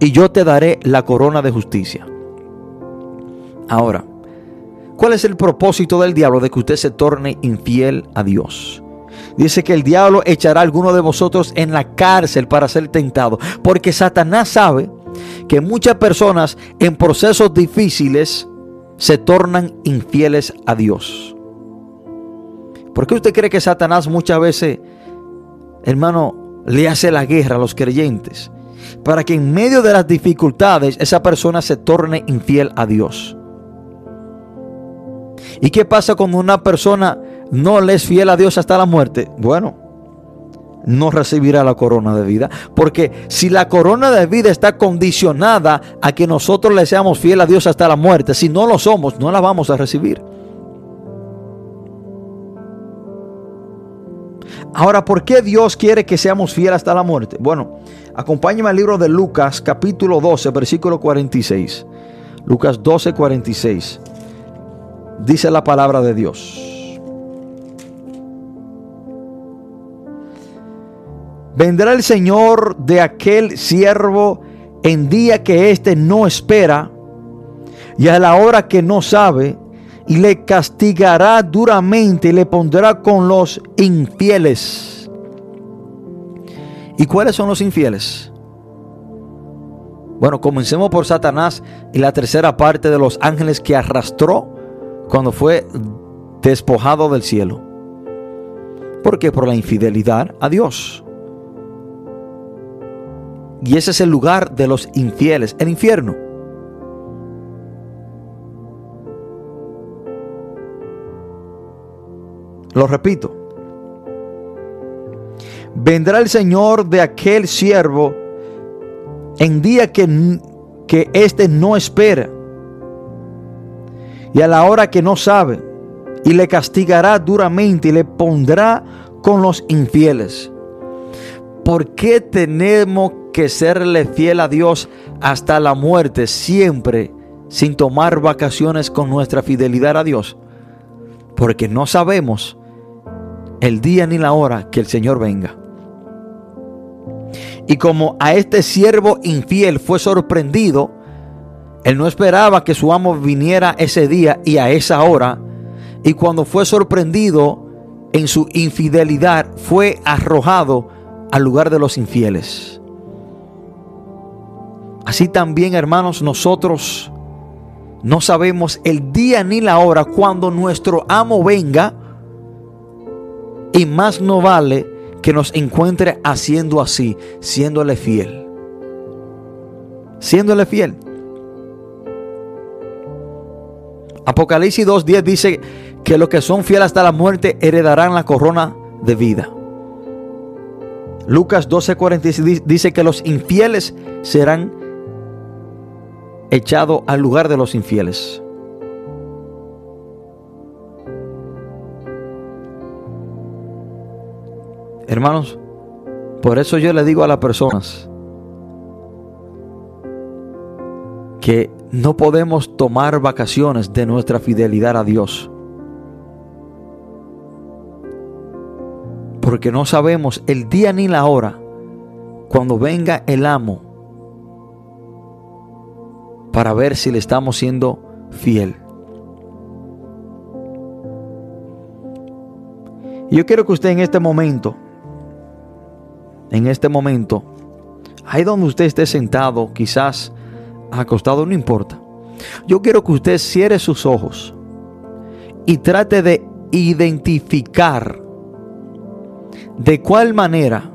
Speaker 2: Y yo te daré la corona de justicia. Ahora, ¿cuál es el propósito del diablo de que usted se torne infiel a Dios? Dice que el diablo echará a alguno de vosotros en la cárcel para ser tentado. Porque Satanás sabe que muchas personas en procesos difíciles se tornan infieles a Dios. ¿Por qué usted cree que Satanás muchas veces, hermano, le hace la guerra a los creyentes? Para que en medio de las dificultades esa persona se torne infiel a Dios. ¿Y qué pasa cuando una persona no le es fiel a Dios hasta la muerte? Bueno, no recibirá la corona de vida. Porque si la corona de vida está condicionada a que nosotros le seamos fiel a Dios hasta la muerte, si no lo somos, no la vamos a recibir. Ahora, ¿por qué Dios quiere que seamos fieles hasta la muerte? Bueno, acompáñeme al libro de Lucas, capítulo 12, versículo 46. Lucas 12, 46. Dice la palabra de Dios. Vendrá el Señor de aquel siervo en día que éste no espera y a la hora que no sabe y le castigará duramente y le pondrá con los infieles. ¿Y cuáles son los infieles? Bueno, comencemos por Satanás y la tercera parte de los ángeles que arrastró cuando fue despojado del cielo. ¿Por qué? Por la infidelidad a Dios. Y ese es el lugar de los infieles, el infierno. Lo repito. Vendrá el Señor de aquel siervo en día que, que éste no espera y a la hora que no sabe y le castigará duramente y le pondrá con los infieles. ¿Por qué tenemos que serle fiel a Dios hasta la muerte siempre sin tomar vacaciones con nuestra fidelidad a Dios? Porque no sabemos el día ni la hora que el Señor venga. Y como a este siervo infiel fue sorprendido, él no esperaba que su amo viniera ese día y a esa hora. Y cuando fue sorprendido en su infidelidad, fue arrojado al lugar de los infieles. Así también, hermanos, nosotros no sabemos el día ni la hora cuando nuestro amo venga. Y más no vale que nos encuentre haciendo así, siéndole fiel. Siéndole fiel. Apocalipsis 2.10 dice que los que son fieles hasta la muerte heredarán la corona de vida. Lucas 12:46 dice que los infieles serán echados al lugar de los infieles. Hermanos, por eso yo le digo a las personas que no podemos tomar vacaciones de nuestra fidelidad a Dios. porque no sabemos el día ni la hora cuando venga el amo para ver si le estamos siendo fiel. Yo quiero que usted en este momento, en este momento, ahí donde usted esté sentado, quizás acostado, no importa. Yo quiero que usted cierre sus ojos y trate de identificar de cuál manera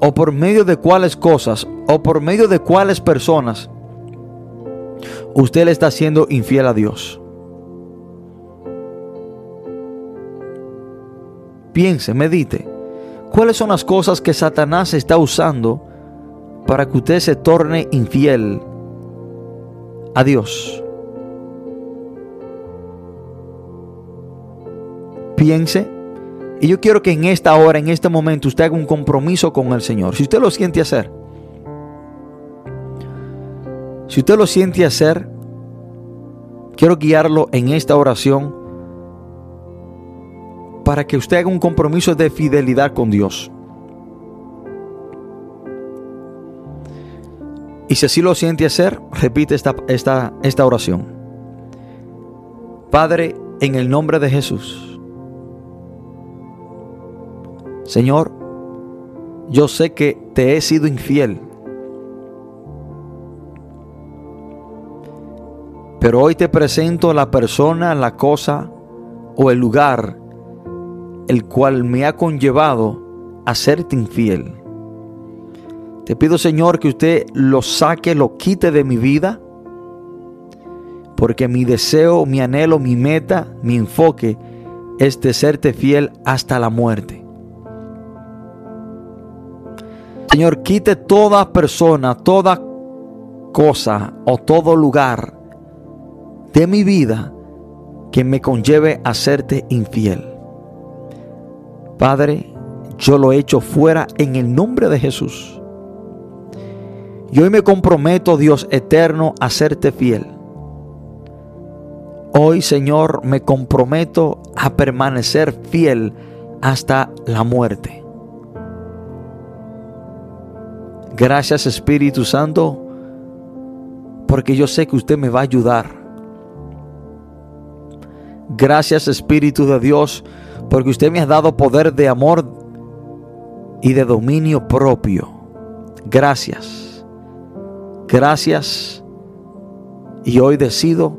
Speaker 2: o por medio de cuáles cosas o por medio de cuáles personas usted le está siendo infiel a Dios. Piense, medite. ¿Cuáles son las cosas que Satanás está usando para que usted se torne infiel a Dios? Piense y yo quiero que en esta hora, en este momento, usted haga un compromiso con el Señor. Si usted lo siente hacer, si usted lo siente hacer, quiero guiarlo en esta oración para que usted haga un compromiso de fidelidad con Dios. Y si así lo siente hacer, repite esta, esta, esta oración. Padre, en el nombre de Jesús Señor, yo sé que te he sido infiel. Pero hoy te presento la persona, la cosa o el lugar el cual me ha conllevado a serte infiel. Te pido Señor que usted lo saque, lo quite de mi vida, porque mi deseo, mi anhelo, mi meta, mi enfoque es de serte fiel hasta la muerte. Señor, quite toda persona, toda cosa o todo lugar de mi vida que me conlleve a serte infiel. Padre, yo lo he hecho fuera en el nombre de Jesús. Y hoy me comprometo, Dios eterno, a serte fiel. Hoy, Señor, me comprometo a permanecer fiel hasta la muerte. Gracias Espíritu Santo, porque yo sé que usted me va a ayudar. Gracias Espíritu de Dios, usted me ha dado poder de amor y de dominio propio. Gracias. Gracias. Y hoy decido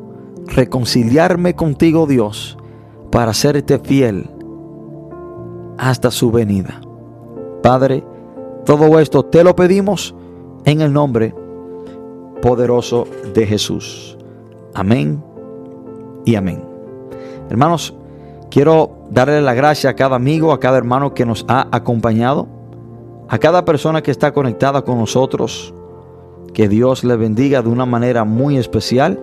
Speaker 2: reconciliarme contigo, Dios, para serte fiel hasta su venida. Padre, Todo esto te lo pedimos en el nombre poderoso de Jesús. Amén y amén. Hermanos, quiero darle la gracia a cada amigo, a cada hermano que nos ha acompañado, a cada persona que está conectada con nosotros. Que Dios le bendiga de una manera muy especial.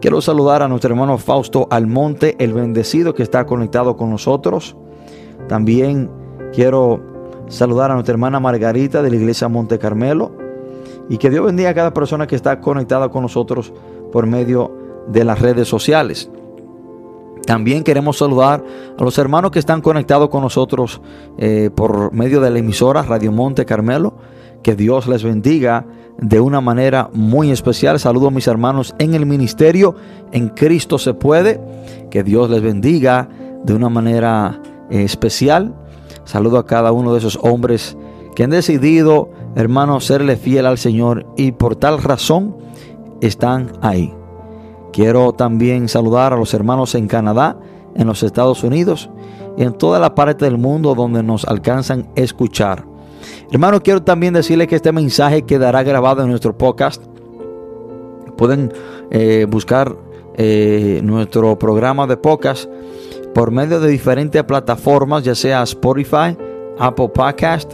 Speaker 2: Quiero saludar a nuestro hermano Fausto Almonte, el bendecido que está conectado con nosotros. También quiero saludar a nuestra hermana Margarita de la iglesia Monte Carmelo. Y que Dios bendiga a cada persona que está conectada con nosotros por medio de las redes sociales. También queremos saludar a los hermanos que están conectados con nosotros eh, por medio de la emisora Radio Monte Carmelo. Que Dios les bendiga de una manera muy especial. Saludo a mis hermanos en el ministerio. En Cristo se puede. Que Dios les bendiga de una manera eh, especial. Saludo a cada uno de esos hombres que han decidido, hermanos, serle fiel al Señor y por tal razón están ahí. Quiero también saludar a los hermanos en Canadá, en los Estados Unidos y en toda la parte del mundo donde nos alcanzan a escuchar. Hermano, quiero también decirle que este mensaje quedará grabado en nuestro podcast. Pueden eh, buscar eh, nuestro programa de podcast por medio de diferentes plataformas, ya sea Spotify, Apple Podcast,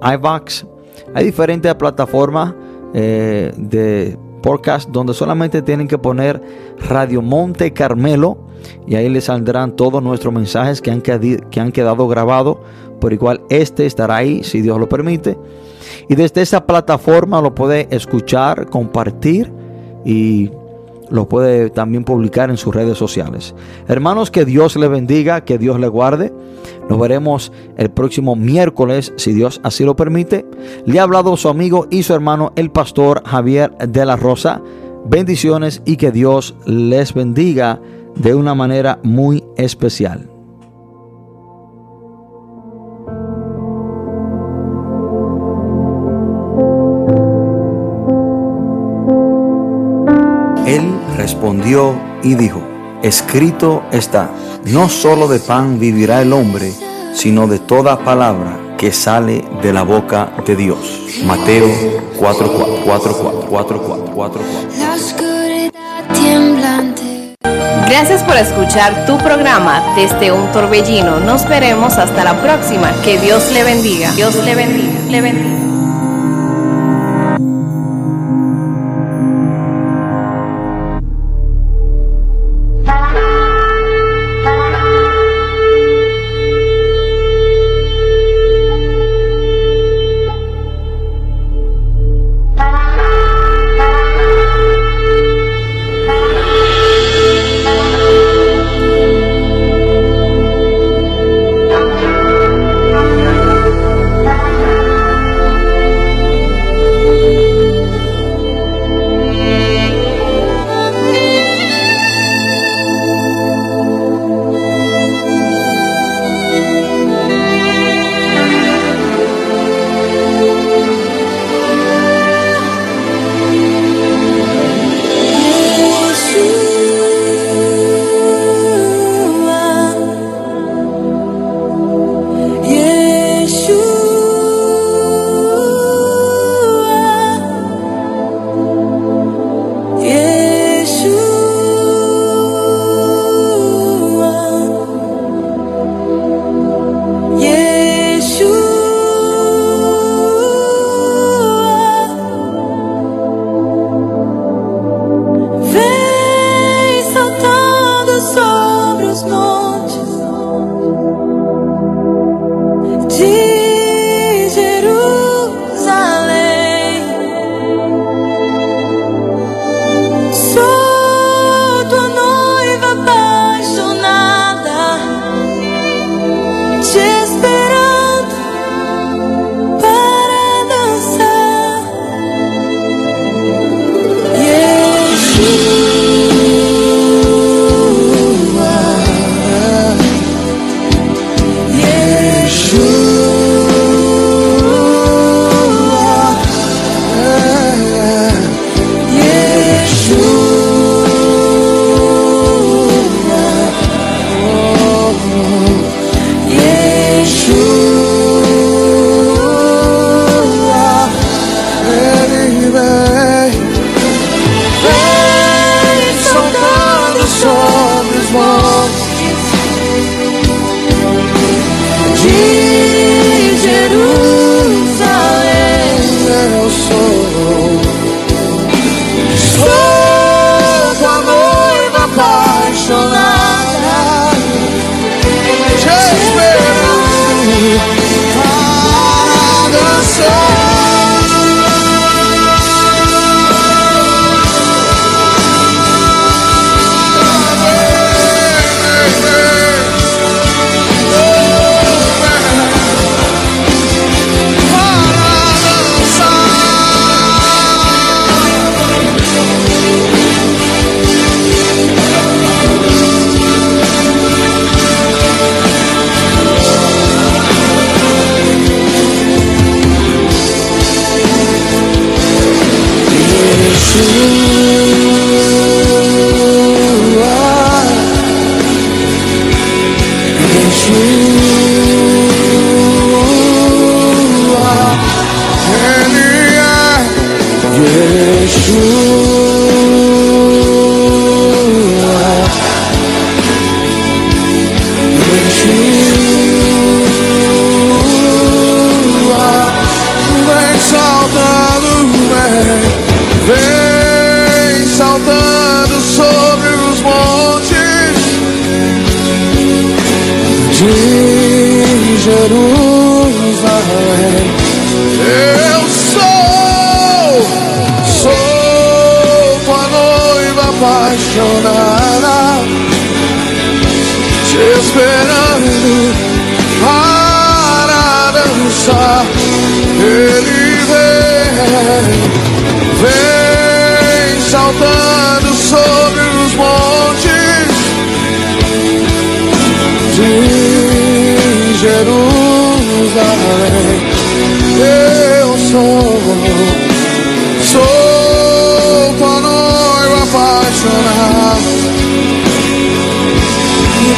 Speaker 2: iVox. Hay diferentes plataformas eh, de podcast donde solamente tienen que poner Radio Monte Carmelo y ahí les saldrán todos nuestros mensajes que han, que han quedado grabados. Por igual, este estará ahí si Dios lo permite. Y desde esa plataforma lo puede escuchar, compartir y lo puede también publicar en sus redes sociales. Hermanos, que Dios le bendiga, que Dios le guarde. Nos veremos el próximo miércoles, si Dios así lo permite. Le ha hablado su amigo y su hermano, el pastor Javier de la Rosa. Bendiciones y que Dios les bendiga de una manera muy especial. Él respondió y dijo, escrito está, no solo de pan vivirá el hombre, sino de toda palabra que sale de la boca de Dios. Mateo 4, 4, 4, 4,
Speaker 3: Gracias por escuchar tu programa desde un torbellino. Nos veremos hasta la próxima. Que Dios le bendiga. Dios le bendiga. Le bendiga.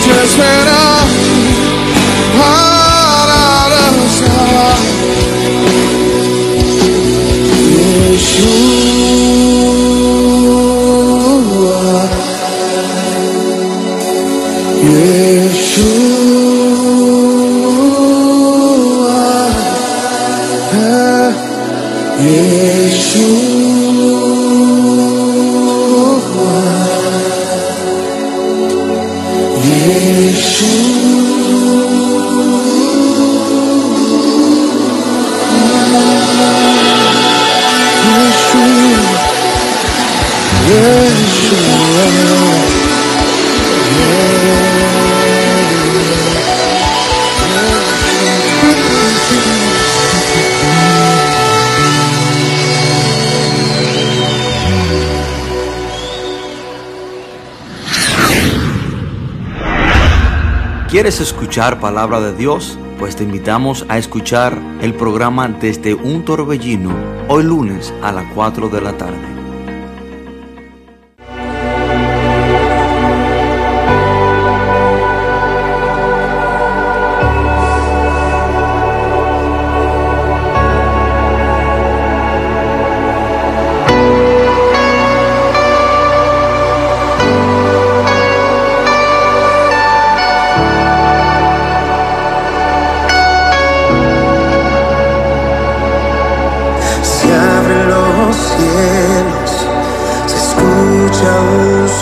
Speaker 4: Te esperar para
Speaker 2: ¿Quieres escuchar palabra de Dios? Pues te invitamos a escuchar el programa Desde un Torbellino hoy lunes a las 4 de la tarde.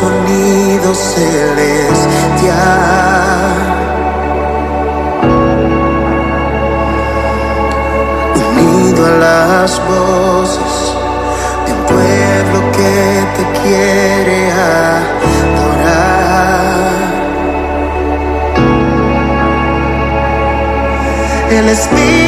Speaker 4: Sonido celestial. Unido a las voces de un pueblo que te quiere adorar. El Espíritu